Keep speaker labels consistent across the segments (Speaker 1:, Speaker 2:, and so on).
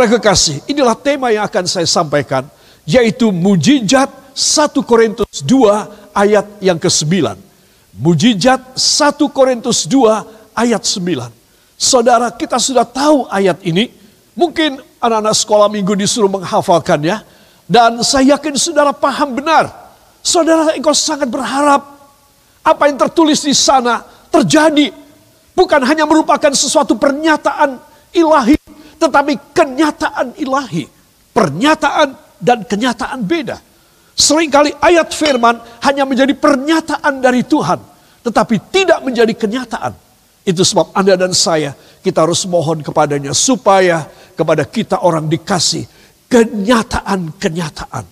Speaker 1: Para kekasih, inilah tema yang akan saya sampaikan, yaitu mujizat 1 Korintus 2 ayat yang ke-9. Mujizat 1 Korintus 2 ayat 9. Saudara, kita sudah tahu ayat ini. Mungkin anak-anak sekolah minggu disuruh menghafalkannya. Dan saya yakin saudara paham benar. Saudara, engkau sangat berharap apa yang tertulis di sana terjadi. Bukan hanya merupakan sesuatu pernyataan ilahi, tetapi kenyataan ilahi. Pernyataan dan kenyataan beda. Seringkali ayat firman hanya menjadi pernyataan dari Tuhan, tetapi tidak menjadi kenyataan. Itu sebab Anda dan saya, kita harus mohon kepadanya supaya kepada kita orang dikasih kenyataan-kenyataan.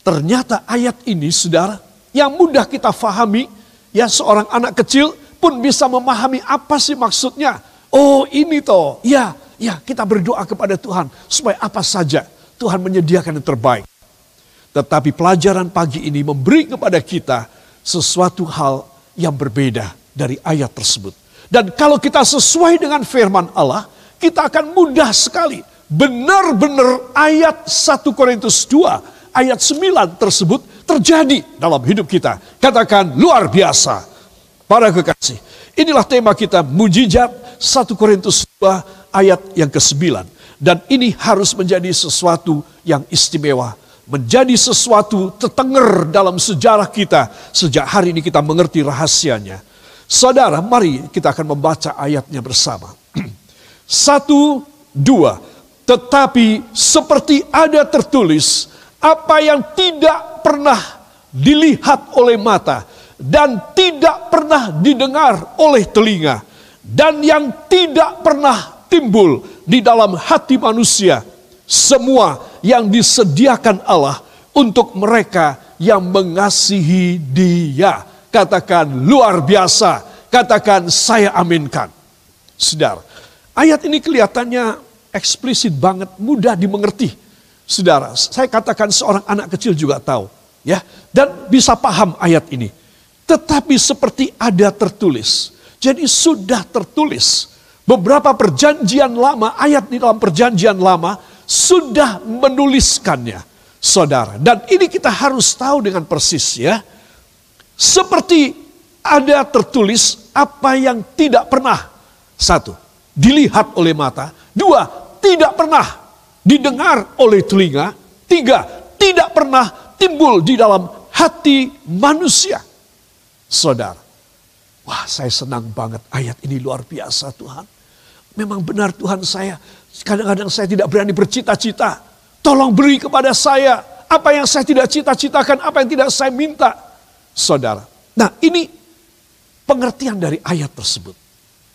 Speaker 1: Ternyata ayat ini saudara, yang mudah kita fahami, ya seorang anak kecil pun bisa memahami apa sih maksudnya. Oh ini toh, ya Ya kita berdoa kepada Tuhan supaya apa saja Tuhan menyediakan yang terbaik. Tetapi pelajaran pagi ini memberi kepada kita sesuatu hal yang berbeda dari ayat tersebut. Dan kalau kita sesuai dengan firman Allah, kita akan mudah sekali. Benar-benar ayat 1 Korintus 2, ayat 9 tersebut terjadi dalam hidup kita. Katakan luar biasa. Para kekasih, inilah tema kita mujizat 1 Korintus 2 ayat yang ke-9. Dan ini harus menjadi sesuatu yang istimewa. Menjadi sesuatu tetenger dalam sejarah kita. Sejak hari ini kita mengerti rahasianya. Saudara, mari kita akan membaca ayatnya bersama. Satu, dua. Tetapi seperti ada tertulis, apa yang tidak pernah dilihat oleh mata dan tidak pernah didengar oleh telinga dan yang tidak pernah timbul di dalam hati manusia semua yang disediakan Allah untuk mereka yang mengasihi Dia. Katakan luar biasa, katakan saya aminkan. Saudara, ayat ini kelihatannya eksplisit banget, mudah dimengerti. Saudara, saya katakan seorang anak kecil juga tahu, ya, dan bisa paham ayat ini. Tetapi seperti ada tertulis. Jadi sudah tertulis Beberapa perjanjian lama, ayat di dalam perjanjian lama sudah menuliskannya, saudara. Dan ini kita harus tahu dengan persis ya. Seperti ada tertulis apa yang tidak pernah. Satu, dilihat oleh mata. Dua, tidak pernah didengar oleh telinga. Tiga, tidak pernah timbul di dalam hati manusia. Saudara, wah saya senang banget ayat ini luar biasa Tuhan. Memang benar Tuhan saya, kadang-kadang saya tidak berani bercita-cita. Tolong beri kepada saya apa yang saya tidak cita-citakan, apa yang tidak saya minta. Saudara, nah ini pengertian dari ayat tersebut.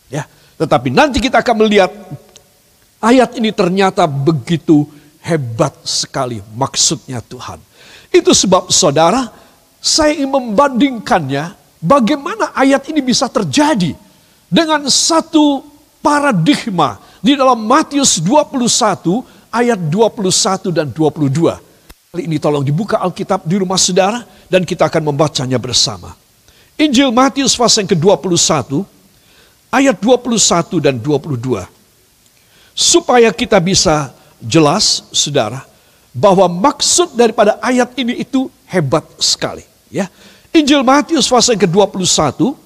Speaker 1: Ya, tetapi nanti kita akan melihat ayat ini ternyata begitu hebat sekali maksudnya Tuhan. Itu sebab saudara, saya ingin membandingkannya bagaimana ayat ini bisa terjadi dengan satu paradigma di dalam Matius 21 ayat 21 dan 22. Kali ini tolong dibuka Alkitab di rumah saudara dan kita akan membacanya bersama. Injil Matius pasal yang ke-21 ayat 21 dan 22. Supaya kita bisa jelas saudara bahwa maksud daripada ayat ini itu hebat sekali ya. Injil Matius pasal yang ke-21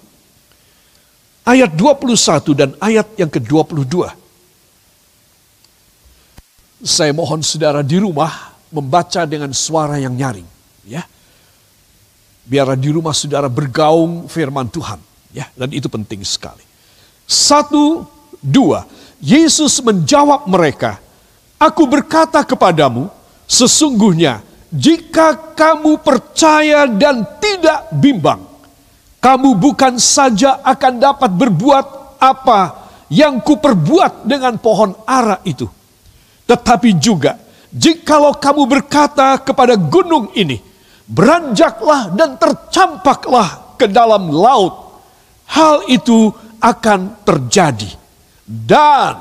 Speaker 1: ayat 21 dan ayat yang ke-22. Saya mohon saudara di rumah membaca dengan suara yang nyaring, ya. Biar di rumah saudara bergaung firman Tuhan, ya, dan itu penting sekali. Satu, dua. Yesus menjawab mereka, Aku berkata kepadamu, sesungguhnya jika kamu percaya dan tidak bimbang, kamu bukan saja akan dapat berbuat apa yang kuperbuat dengan pohon ara itu. Tetapi juga, jikalau kamu berkata kepada gunung ini, beranjaklah dan tercampaklah ke dalam laut, hal itu akan terjadi. Dan,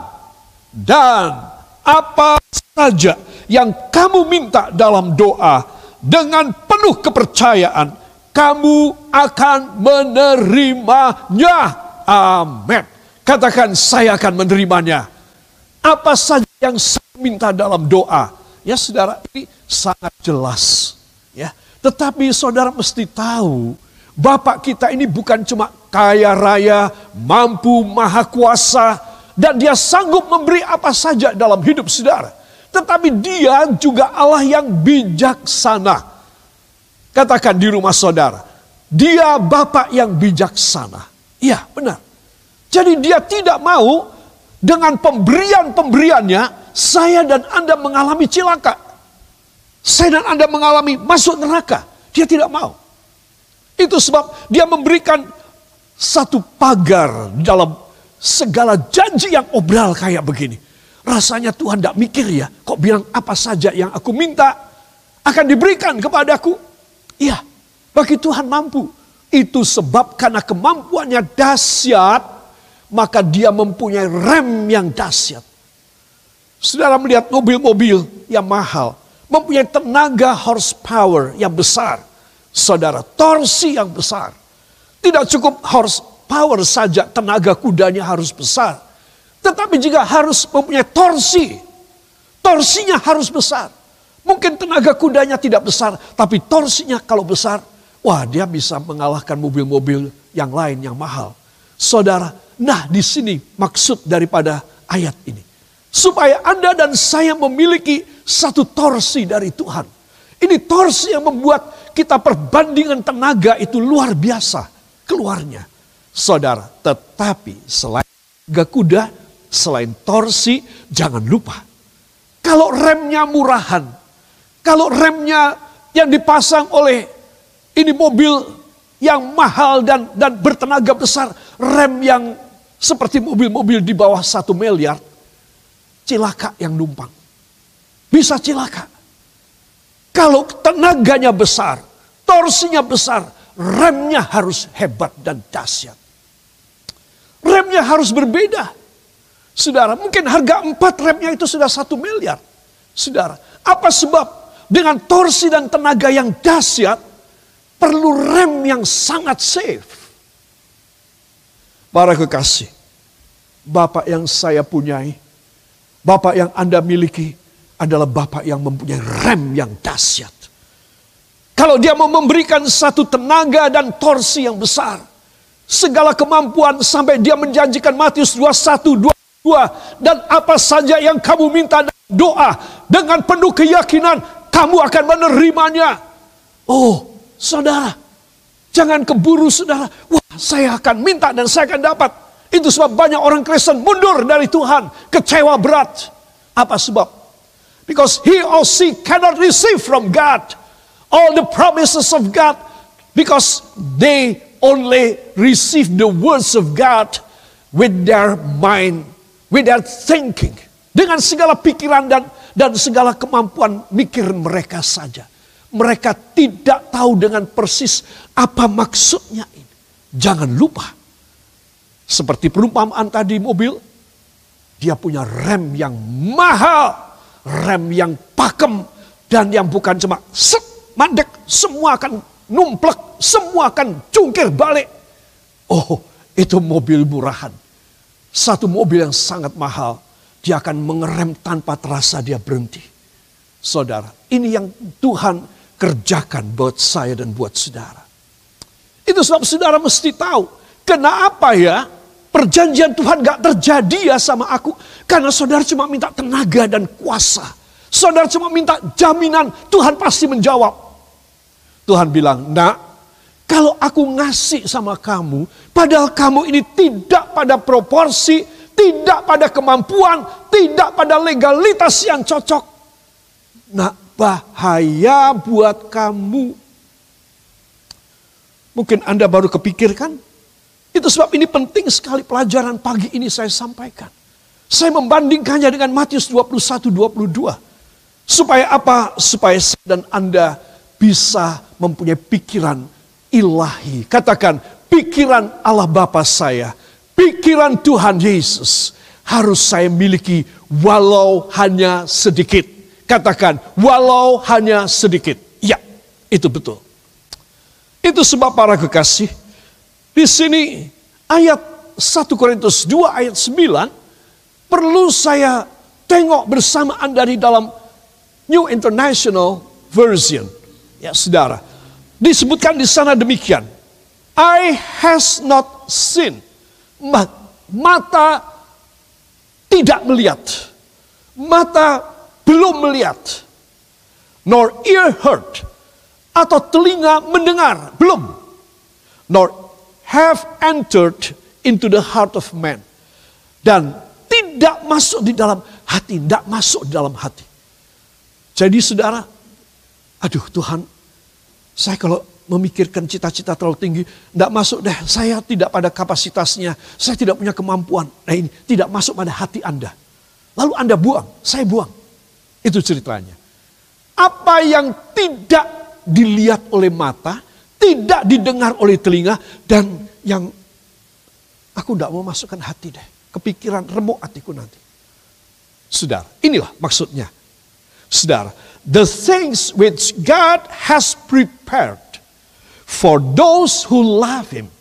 Speaker 1: dan apa saja yang kamu minta dalam doa dengan penuh kepercayaan, kamu akan menerimanya. Amin. Katakan saya akan menerimanya. Apa saja yang saya minta dalam doa. Ya saudara, ini sangat jelas. Ya, Tetapi saudara mesti tahu, Bapak kita ini bukan cuma kaya raya, mampu, maha kuasa, dan dia sanggup memberi apa saja dalam hidup saudara. Tetapi dia juga Allah yang bijaksana. Katakan di rumah saudara, dia Bapak yang bijaksana. Iya benar. Jadi dia tidak mau dengan pemberian-pemberiannya saya dan Anda mengalami cilaka. Saya dan Anda mengalami masuk neraka. Dia tidak mau. Itu sebab dia memberikan satu pagar dalam segala janji yang obral kayak begini. Rasanya Tuhan tidak mikir ya, kok bilang apa saja yang aku minta akan diberikan kepadaku. Iya, bagi Tuhan mampu. Itu sebab karena kemampuannya dahsyat, maka dia mempunyai rem yang dahsyat. Saudara melihat mobil-mobil yang mahal, mempunyai tenaga horsepower yang besar. Saudara, torsi yang besar. Tidak cukup horsepower saja, tenaga kudanya harus besar. Tetapi juga harus mempunyai torsi. Torsinya harus besar. Mungkin tenaga kudanya tidak besar, tapi torsinya kalau besar, wah dia bisa mengalahkan mobil-mobil yang lain yang mahal. Saudara, nah di sini maksud daripada ayat ini. Supaya Anda dan saya memiliki satu torsi dari Tuhan. Ini torsi yang membuat kita perbandingan tenaga itu luar biasa keluarnya. Saudara, tetapi selain gak kuda, selain torsi, jangan lupa. Kalau remnya murahan, kalau remnya yang dipasang oleh ini mobil yang mahal dan dan bertenaga besar, rem yang seperti mobil-mobil di bawah satu miliar, cilaka yang numpang. Bisa cilaka. Kalau tenaganya besar, torsinya besar, remnya harus hebat dan dahsyat. Remnya harus berbeda. Saudara, mungkin harga empat remnya itu sudah satu miliar. Saudara, apa sebab dengan torsi dan tenaga yang dahsyat, perlu rem yang sangat safe. Para kekasih, Bapak yang saya punyai, Bapak yang Anda miliki adalah Bapak yang mempunyai rem yang dahsyat. Kalau dia mau memberikan satu tenaga dan torsi yang besar, segala kemampuan sampai dia menjanjikan Matius 21, 22, dan apa saja yang kamu minta doa dengan penuh keyakinan, kamu akan menerimanya. Oh, saudara, jangan keburu saudara. Wah, saya akan minta dan saya akan dapat. Itu sebab banyak orang Kristen mundur dari Tuhan. Kecewa berat. Apa sebab? Because he or she cannot receive from God all the promises of God. Because they only receive the words of God with their mind, with their thinking. Dengan segala pikiran dan dan segala kemampuan mikir mereka saja. Mereka tidak tahu dengan persis apa maksudnya ini. Jangan lupa seperti perumpamaan tadi mobil, dia punya rem yang mahal, rem yang pakem, dan yang bukan cuma set, mandek, semua akan numplek, semua akan cungkir balik. Oh, itu mobil murahan. Satu mobil yang sangat mahal, dia akan mengerem tanpa terasa dia berhenti. Saudara, ini yang Tuhan kerjakan buat saya dan buat saudara. Itu sebab saudara mesti tahu, kenapa ya perjanjian Tuhan gak terjadi ya sama aku. Karena saudara cuma minta tenaga dan kuasa. Saudara cuma minta jaminan Tuhan pasti menjawab. Tuhan bilang, nak kalau aku ngasih sama kamu, padahal kamu ini tidak pada proporsi, tidak pada kemampuan, tidak pada legalitas yang cocok. Nak bahaya buat kamu. Mungkin Anda baru kepikirkan, itu sebab ini penting sekali pelajaran pagi ini saya sampaikan. Saya membandingkannya dengan Matius 21, 22. Supaya apa? Supaya saya dan Anda bisa mempunyai pikiran ilahi. Katakan, pikiran Allah Bapa saya, pikiran Tuhan Yesus harus saya miliki walau hanya sedikit. Katakan, walau hanya sedikit. Ya, itu betul. Itu sebab para kekasih, di sini ayat 1 Korintus 2 ayat 9 perlu saya tengok bersamaan dari dalam New International Version. Ya, saudara. Disebutkan di sana demikian. I has not seen. Mata tidak melihat. Mata belum melihat. Nor ear heard. Atau telinga mendengar. Belum. Nor have entered into the heart of man. Dan tidak masuk di dalam hati. Tidak masuk di dalam hati. Jadi saudara, aduh Tuhan, saya kalau memikirkan cita-cita terlalu tinggi, tidak masuk deh. Saya tidak pada kapasitasnya, saya tidak punya kemampuan. Nah ini tidak masuk pada hati Anda. Lalu Anda buang, saya buang. Itu ceritanya. Apa yang tidak dilihat oleh mata, tidak didengar oleh telinga, dan yang aku tidak mau masukkan hati deh. Kepikiran remuk hatiku nanti. Saudara, inilah maksudnya. Saudara, the things which God has prepared for those who love Him.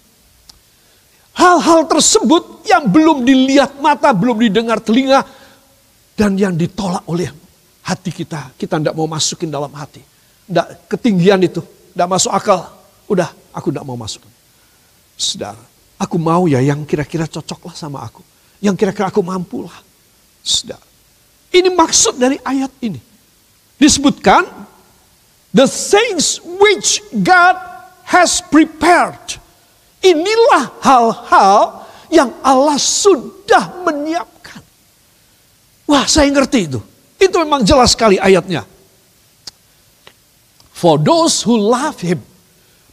Speaker 1: Hal-hal tersebut yang belum dilihat mata, belum didengar telinga, dan yang ditolak oleh hati kita. Kita tidak mau masukin dalam hati. Tidak ketinggian itu, tidak masuk akal. Udah, aku tidak mau masukin. Saudara, aku mau ya yang kira-kira cocoklah sama aku. Yang kira-kira aku mampu lah. Saudara, ini maksud dari ayat ini disebutkan the things which God has prepared. Inilah hal-hal yang Allah sudah menyiapkan. Wah, saya ngerti itu. Itu memang jelas sekali ayatnya. For those who love him.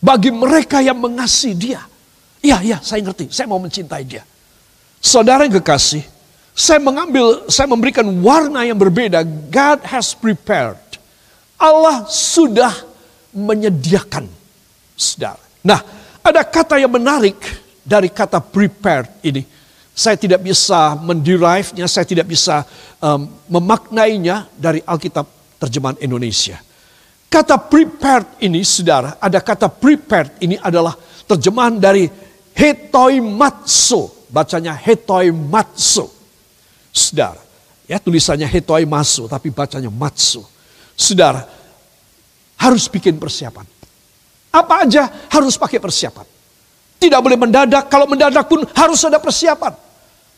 Speaker 1: Bagi mereka yang mengasihi dia. Iya, iya, saya ngerti. Saya mau mencintai dia. Saudara yang kekasih, saya mengambil, saya memberikan warna yang berbeda. God has prepared. Allah sudah menyediakan. Saudara. Nah, ada kata yang menarik dari kata prepared ini. Saya tidak bisa menderive-nya, saya tidak bisa um, memaknainya dari Alkitab terjemahan Indonesia. Kata prepared ini, saudara, ada kata prepared ini adalah terjemahan dari hetoimatsu. Bacanya hetoimatsu. Saudara, ya tulisannya hetoi masu, tapi bacanya matsu. Saudara, harus bikin persiapan. Apa aja harus pakai persiapan. Tidak boleh mendadak, kalau mendadak pun harus ada persiapan.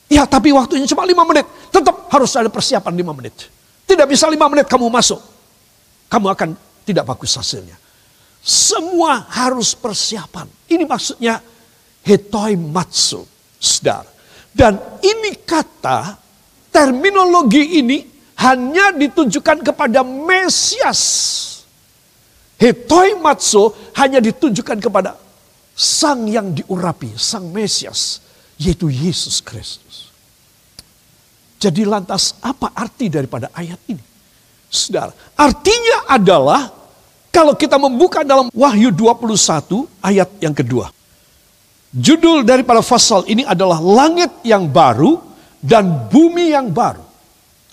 Speaker 1: Ya tapi waktunya cuma lima menit, tetap harus ada persiapan lima menit. Tidak bisa lima menit kamu masuk. Kamu akan tidak bagus hasilnya. Semua harus persiapan. Ini maksudnya hetoi matsu, saudara. Dan ini kata terminologi ini hanya ditujukan kepada Mesias. Hetoi matso hanya ditujukan kepada sang yang diurapi, sang Mesias, yaitu Yesus Kristus. Jadi lantas apa arti daripada ayat ini? Saudara, artinya adalah kalau kita membuka dalam Wahyu 21 ayat yang kedua. Judul daripada pasal ini adalah langit yang baru dan bumi yang baru.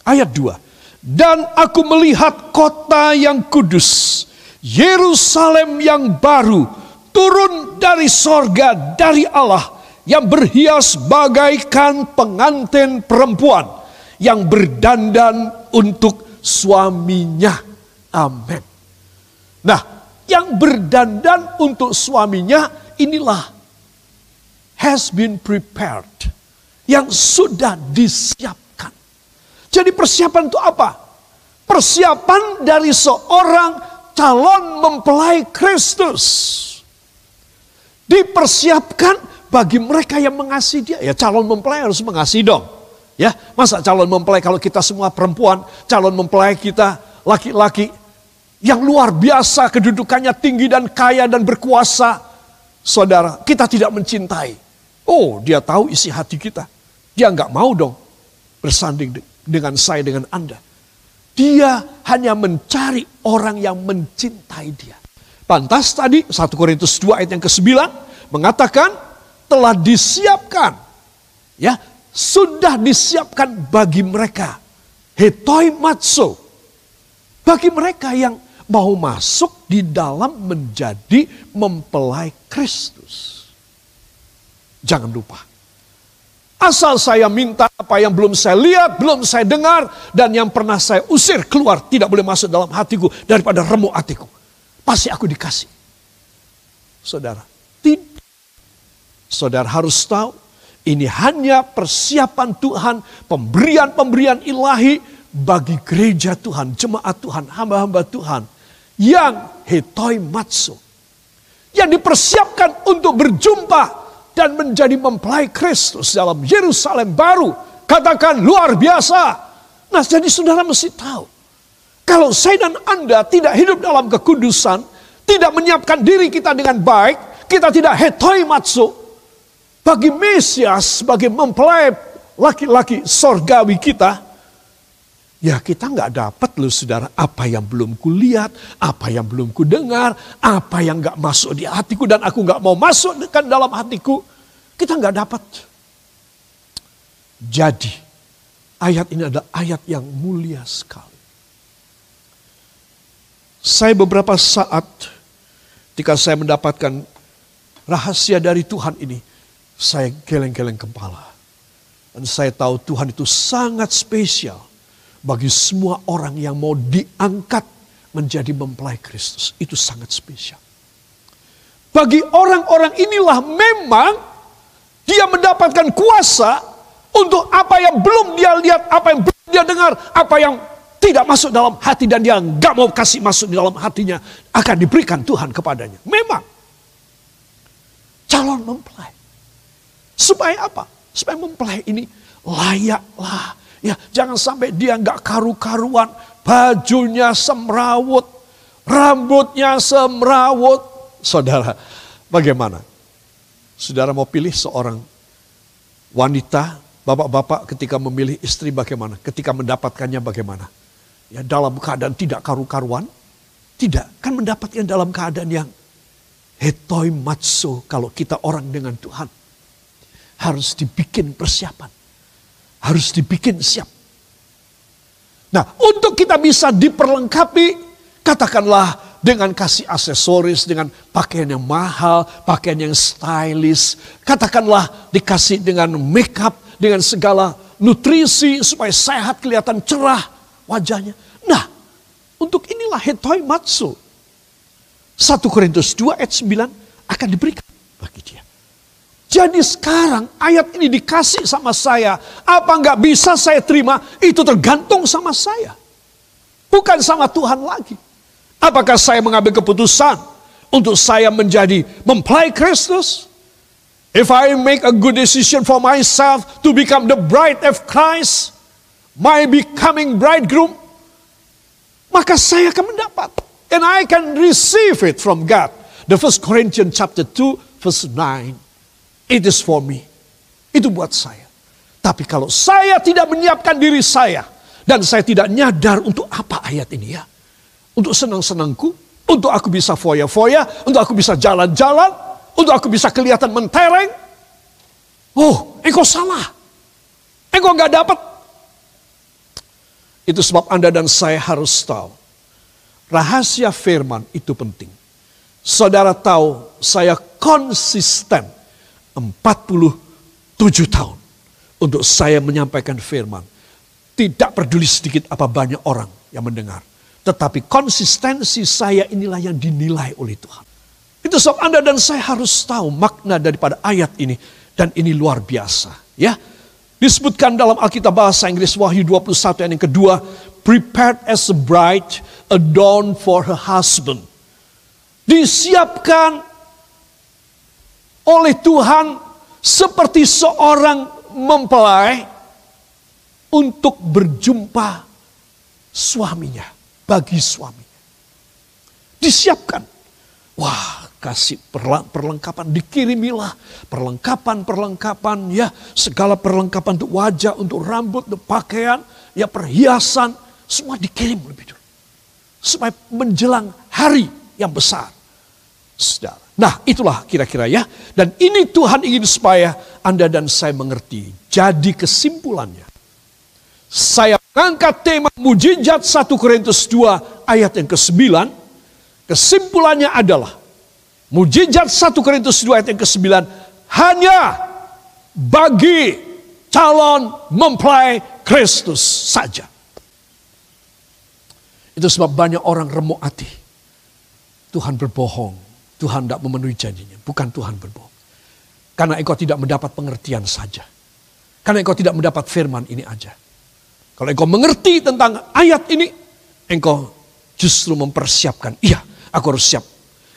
Speaker 1: Ayat 2. Dan aku melihat kota yang kudus, Yerusalem yang baru, turun dari sorga dari Allah, yang berhias bagaikan pengantin perempuan, yang berdandan untuk suaminya. Amin. Nah, yang berdandan untuk suaminya inilah has been prepared yang sudah disiapkan. Jadi persiapan itu apa? Persiapan dari seorang calon mempelai Kristus. Dipersiapkan bagi mereka yang mengasihi dia. Ya calon mempelai harus mengasihi dong. Ya, masa calon mempelai kalau kita semua perempuan, calon mempelai kita laki-laki yang luar biasa kedudukannya tinggi dan kaya dan berkuasa. Saudara, kita tidak mencintai. Oh, dia tahu isi hati kita. Dia nggak mau dong bersanding dengan saya, dengan Anda. Dia hanya mencari orang yang mencintai dia. Pantas tadi 1 Korintus 2 ayat yang ke-9 mengatakan telah disiapkan. Ya, sudah disiapkan bagi mereka. Hetoi matso. Bagi mereka yang mau masuk di dalam menjadi mempelai Kristus. Jangan lupa Asal saya minta apa yang belum saya lihat, belum saya dengar, dan yang pernah saya usir keluar, tidak boleh masuk dalam hatiku daripada remuk hatiku. Pasti aku dikasih. Saudara, tidak. Saudara harus tahu, ini hanya persiapan Tuhan, pemberian-pemberian ilahi bagi gereja Tuhan, jemaat Tuhan, hamba-hamba Tuhan yang hetoi matsu. Yang dipersiapkan untuk berjumpa dan menjadi mempelai Kristus dalam Yerusalem baru. Katakan luar biasa. Nah jadi saudara mesti tahu. Kalau saya dan Anda tidak hidup dalam kekudusan, tidak menyiapkan diri kita dengan baik, kita tidak hetoi matsu. Bagi Mesias, bagi mempelai laki-laki sorgawi kita, Ya kita nggak dapat loh saudara apa yang belum kulihat, apa yang belum kudengar, apa yang nggak masuk di hatiku dan aku nggak mau masuk dekat dalam hatiku. Kita nggak dapat. Jadi ayat ini adalah ayat yang mulia sekali. Saya beberapa saat ketika saya mendapatkan rahasia dari Tuhan ini, saya geleng-geleng kepala. Dan saya tahu Tuhan itu sangat spesial bagi semua orang yang mau diangkat menjadi mempelai Kristus. Itu sangat spesial. Bagi orang-orang inilah memang dia mendapatkan kuasa untuk apa yang belum dia lihat, apa yang belum dia dengar, apa yang tidak masuk dalam hati dan dia nggak mau kasih masuk di dalam hatinya akan diberikan Tuhan kepadanya. Memang calon mempelai. Supaya apa? Supaya mempelai ini layaklah Ya, jangan sampai dia nggak karu-karuan, bajunya semrawut, rambutnya semrawut. Saudara, bagaimana? Saudara mau pilih seorang wanita, bapak-bapak ketika memilih istri bagaimana? Ketika mendapatkannya bagaimana? Ya dalam keadaan tidak karu-karuan? Tidak, kan mendapatkan dalam keadaan yang hetoi matsu kalau kita orang dengan Tuhan. Harus dibikin persiapan harus dibikin siap. Nah, untuk kita bisa diperlengkapi, katakanlah dengan kasih aksesoris, dengan pakaian yang mahal, pakaian yang stylish, katakanlah dikasih dengan make up, dengan segala nutrisi supaya sehat, kelihatan cerah wajahnya. Nah, untuk inilah hetoi matsu. 1 Korintus 2 ayat 9 akan diberikan bagi dia. Jadi sekarang ayat ini dikasih sama saya. Apa nggak bisa saya terima? Itu tergantung sama saya. Bukan sama Tuhan lagi. Apakah saya mengambil keputusan untuk saya menjadi mempelai Kristus? If I make a good decision for myself to become the bride of Christ, my becoming bridegroom, maka saya akan mendapat. And I can receive it from God. The first Corinthians chapter 2 verse 9. It is for me. Itu buat saya. Tapi kalau saya tidak menyiapkan diri saya. Dan saya tidak nyadar untuk apa ayat ini ya. Untuk senang-senangku. Untuk aku bisa foya-foya. Untuk aku bisa jalan-jalan. Untuk aku bisa kelihatan mentereng. Oh, engkau salah. Engkau nggak dapat. Itu sebab Anda dan saya harus tahu. Rahasia firman itu penting. Saudara tahu saya konsisten 47 tahun untuk saya menyampaikan firman. Tidak peduli sedikit apa banyak orang yang mendengar. Tetapi konsistensi saya inilah yang dinilai oleh Tuhan. Itu sebab Anda dan saya harus tahu makna daripada ayat ini. Dan ini luar biasa. Ya, Disebutkan dalam Alkitab bahasa Inggris Wahyu 21 yang kedua. Prepared as a bride adorned for her husband. Disiapkan oleh Tuhan seperti seorang mempelai untuk berjumpa suaminya, bagi suaminya. Disiapkan. Wah, kasih perlengkapan, dikirimilah perlengkapan-perlengkapan ya, segala perlengkapan untuk wajah, untuk rambut, untuk pakaian, ya perhiasan, semua dikirim lebih dulu. Supaya menjelang hari yang besar. Saudara. Nah itulah kira-kira ya. Dan ini Tuhan ingin supaya Anda dan saya mengerti. Jadi kesimpulannya. Saya mengangkat tema mujizat 1 Korintus 2 ayat yang ke-9. Kesimpulannya adalah. Mujizat 1 Korintus 2 ayat yang ke-9. Hanya bagi calon mempelai Kristus saja. Itu sebab banyak orang remuk hati. Tuhan berbohong. Tuhan tidak memenuhi janjinya. Bukan Tuhan berbohong. Karena engkau tidak mendapat pengertian saja. Karena engkau tidak mendapat firman ini aja. Kalau engkau mengerti tentang ayat ini, engkau justru mempersiapkan. Iya, aku harus siap.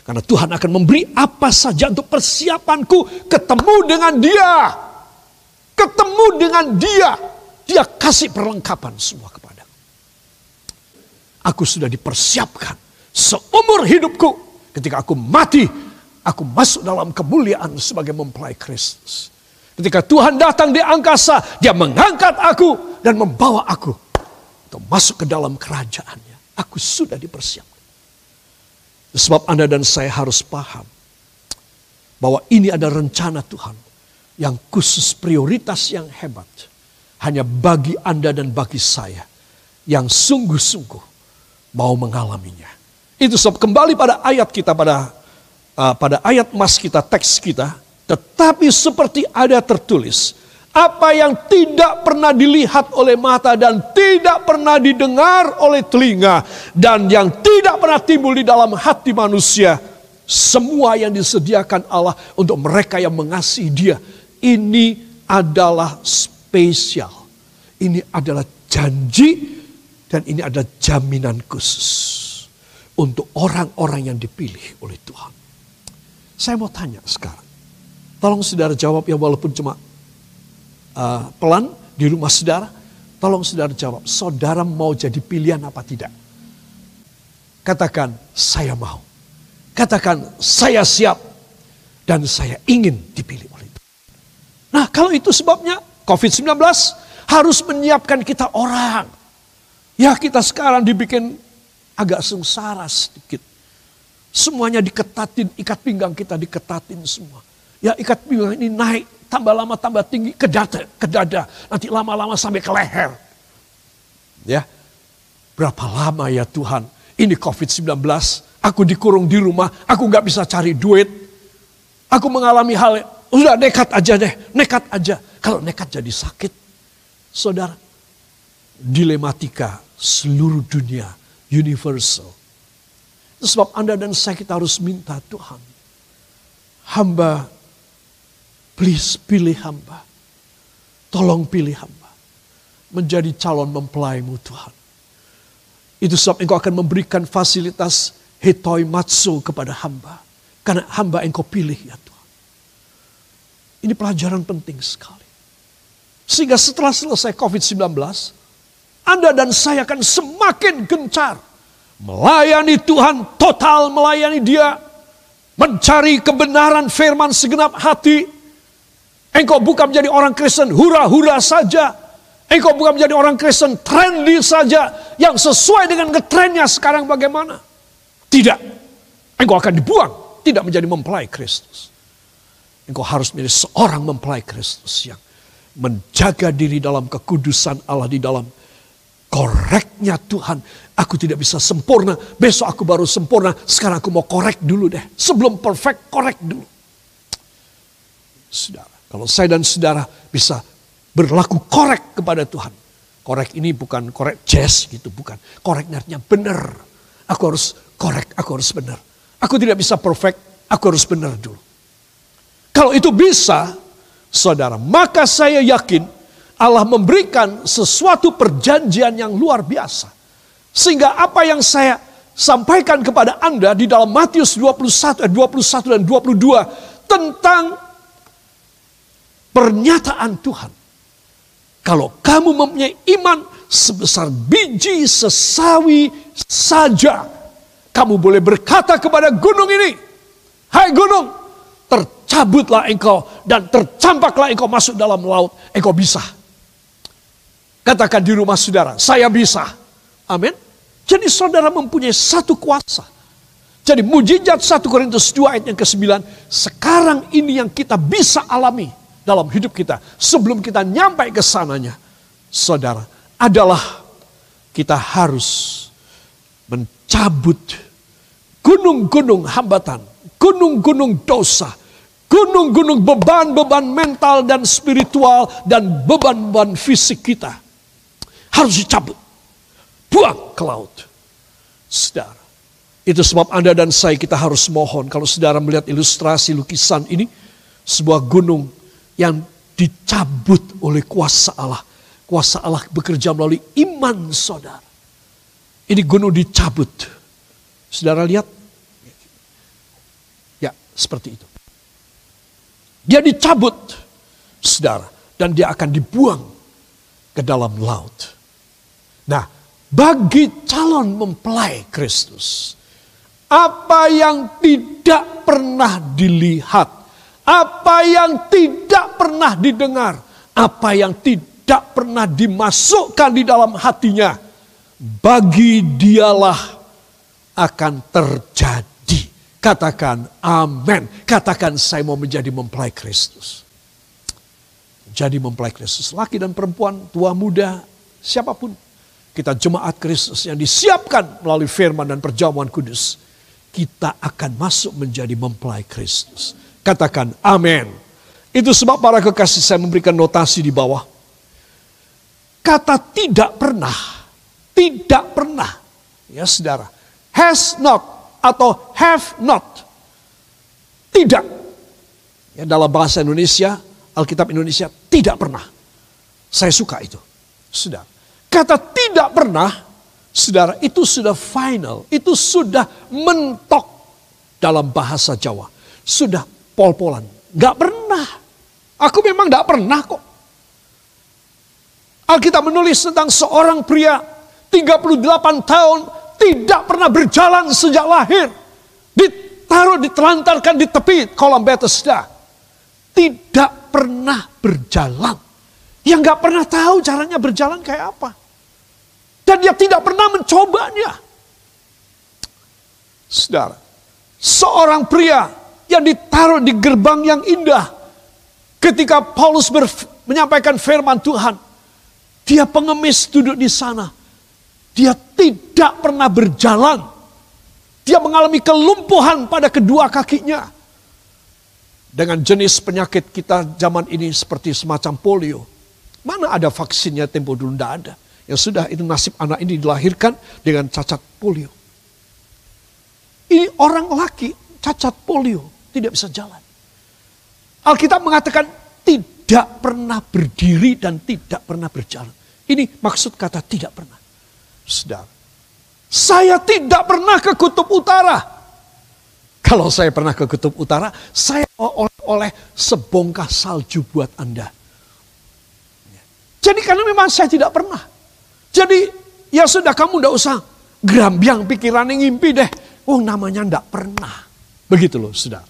Speaker 1: Karena Tuhan akan memberi apa saja untuk persiapanku ketemu dengan dia. Ketemu dengan dia. Dia kasih perlengkapan semua kepada Aku sudah dipersiapkan seumur hidupku. Ketika aku mati, aku masuk dalam kemuliaan sebagai mempelai Kristus. Ketika Tuhan datang di angkasa, dia mengangkat aku dan membawa aku untuk masuk ke dalam kerajaannya. Aku sudah dipersiapkan. Sebab Anda dan saya harus paham bahwa ini ada rencana Tuhan yang khusus prioritas yang hebat. Hanya bagi Anda dan bagi saya yang sungguh-sungguh mau mengalaminya. Itu sebab kembali pada ayat kita pada uh, pada ayat mas kita teks kita, tetapi seperti ada tertulis, apa yang tidak pernah dilihat oleh mata dan tidak pernah didengar oleh telinga dan yang tidak pernah timbul di dalam hati manusia, semua yang disediakan Allah untuk mereka yang mengasihi Dia, ini adalah spesial. Ini adalah janji dan ini ada jaminan khusus untuk orang-orang yang dipilih oleh Tuhan. Saya mau tanya sekarang. Tolong saudara jawab ya walaupun cuma uh, pelan di rumah saudara. Tolong saudara jawab, saudara mau jadi pilihan apa tidak? Katakan, saya mau. Katakan, saya siap. Dan saya ingin dipilih oleh Tuhan. Nah kalau itu sebabnya COVID-19 harus menyiapkan kita orang Ya kita sekarang dibikin agak sengsara sedikit. Semuanya diketatin, ikat pinggang kita diketatin semua. Ya ikat pinggang ini naik, tambah lama tambah tinggi ke dada, ke dada. Nanti lama-lama sampai ke leher. Ya, berapa lama ya Tuhan ini COVID-19, aku dikurung di rumah, aku nggak bisa cari duit. Aku mengalami hal, udah nekat aja deh, nekat aja. Kalau nekat jadi sakit. Saudara, dilematika seluruh dunia, universal. Sebab Anda dan saya kita harus minta Tuhan. Hamba, please pilih hamba. Tolong pilih hamba. Menjadi calon mempelaimu Tuhan. Itu sebab engkau akan memberikan fasilitas hetoi matsu kepada hamba. Karena hamba engkau pilih ya Tuhan. Ini pelajaran penting sekali. Sehingga setelah selesai COVID-19, anda dan saya akan semakin gencar melayani Tuhan, total melayani Dia, mencari kebenaran firman segenap hati. Engkau bukan menjadi orang Kristen hura-hura saja. Engkau bukan menjadi orang Kristen trendy saja yang sesuai dengan ngetrennya sekarang bagaimana. Tidak. Engkau akan dibuang, tidak menjadi mempelai Kristus. Engkau harus menjadi seorang mempelai Kristus yang menjaga diri dalam kekudusan Allah di dalam koreknya Tuhan. Aku tidak bisa sempurna, besok aku baru sempurna, sekarang aku mau korek dulu deh. Sebelum perfect, korek dulu. Saudara, kalau saya dan saudara bisa berlaku korek kepada Tuhan. Korek ini bukan korek jazz gitu, bukan. Koreknya artinya benar. Aku harus korek, aku harus benar. Aku tidak bisa perfect, aku harus benar dulu. Kalau itu bisa, saudara, maka saya yakin Allah memberikan sesuatu perjanjian yang luar biasa. Sehingga apa yang saya sampaikan kepada Anda di dalam Matius 21, 21 dan 22 tentang pernyataan Tuhan. Kalau kamu mempunyai iman sebesar biji sesawi saja, kamu boleh berkata kepada gunung ini, Hai gunung, tercabutlah engkau dan tercampaklah engkau masuk dalam laut, engkau bisa. Katakan di rumah saudara, saya bisa. Amin. Jadi saudara mempunyai satu kuasa. Jadi mujizat 1 Korintus 2 ayat yang ke-9. Sekarang ini yang kita bisa alami dalam hidup kita. Sebelum kita nyampe ke sananya. Saudara, adalah kita harus mencabut gunung-gunung hambatan. Gunung-gunung dosa. gunung-gunung beban-beban mental dan spiritual dan beban-beban fisik kita harus dicabut. Buang ke laut. Saudara, itu sebab Anda dan saya kita harus mohon kalau saudara melihat ilustrasi lukisan ini, sebuah gunung yang dicabut oleh kuasa Allah. Kuasa Allah bekerja melalui iman saudara. Ini gunung dicabut. Saudara lihat? Ya, seperti itu. Dia dicabut, saudara. Dan dia akan dibuang ke dalam laut. Nah, bagi calon mempelai Kristus, apa yang tidak pernah dilihat, apa yang tidak pernah didengar, apa yang tidak pernah dimasukkan di dalam hatinya, bagi dialah akan terjadi. Katakan amin. Katakan saya mau menjadi mempelai Kristus. Jadi mempelai Kristus. Laki dan perempuan, tua muda, siapa pun. Kita jemaat Kristus yang disiapkan melalui firman dan perjamuan kudus. Kita akan masuk menjadi mempelai Kristus. Katakan amin. Itu sebab para kekasih saya memberikan notasi di bawah. Kata tidak pernah. Tidak pernah. Ya saudara. Has not atau have not. Tidak. Ya, dalam bahasa Indonesia, Alkitab Indonesia tidak pernah. Saya suka itu. Sudah. Kata tidak pernah, saudara, itu sudah final. Itu sudah mentok dalam bahasa Jawa. Sudah pol-polan. Gak pernah. Aku memang gak pernah kok. Alkitab menulis tentang seorang pria 38 tahun tidak pernah berjalan sejak lahir. Ditaruh, ditelantarkan di tepi kolam Bethesda. Tidak pernah berjalan. Yang gak pernah tahu caranya berjalan kayak apa. Dan dia tidak pernah mencobanya. Saudara, seorang pria yang ditaruh di gerbang yang indah. Ketika Paulus menyampaikan firman Tuhan. Dia pengemis duduk di sana dia tidak pernah berjalan. Dia mengalami kelumpuhan pada kedua kakinya. Dengan jenis penyakit kita zaman ini seperti semacam polio. Mana ada vaksinnya tempo dulu tidak ada. Ya sudah itu nasib anak ini dilahirkan dengan cacat polio. Ini orang laki cacat polio tidak bisa jalan. Alkitab mengatakan tidak pernah berdiri dan tidak pernah berjalan. Ini maksud kata tidak pernah. Saudara, saya tidak pernah ke kutub utara. Kalau saya pernah ke kutub utara, saya oleh-oleh sebongkah salju buat Anda. Jadi karena memang saya tidak pernah. Jadi ya sudah kamu tidak usah gerambiang pikiran yang ngimpi deh. Oh namanya tidak pernah. Begitu loh saudara.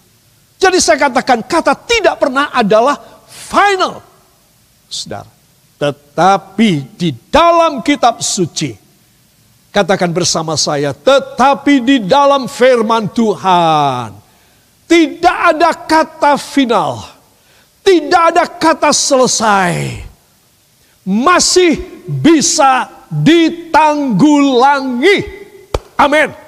Speaker 1: Jadi saya katakan kata tidak pernah adalah final. Saudara. Tetapi di dalam kitab suci Katakan bersama saya, tetapi di dalam firman Tuhan tidak ada kata final, tidak ada kata selesai, masih bisa ditanggulangi. Amin.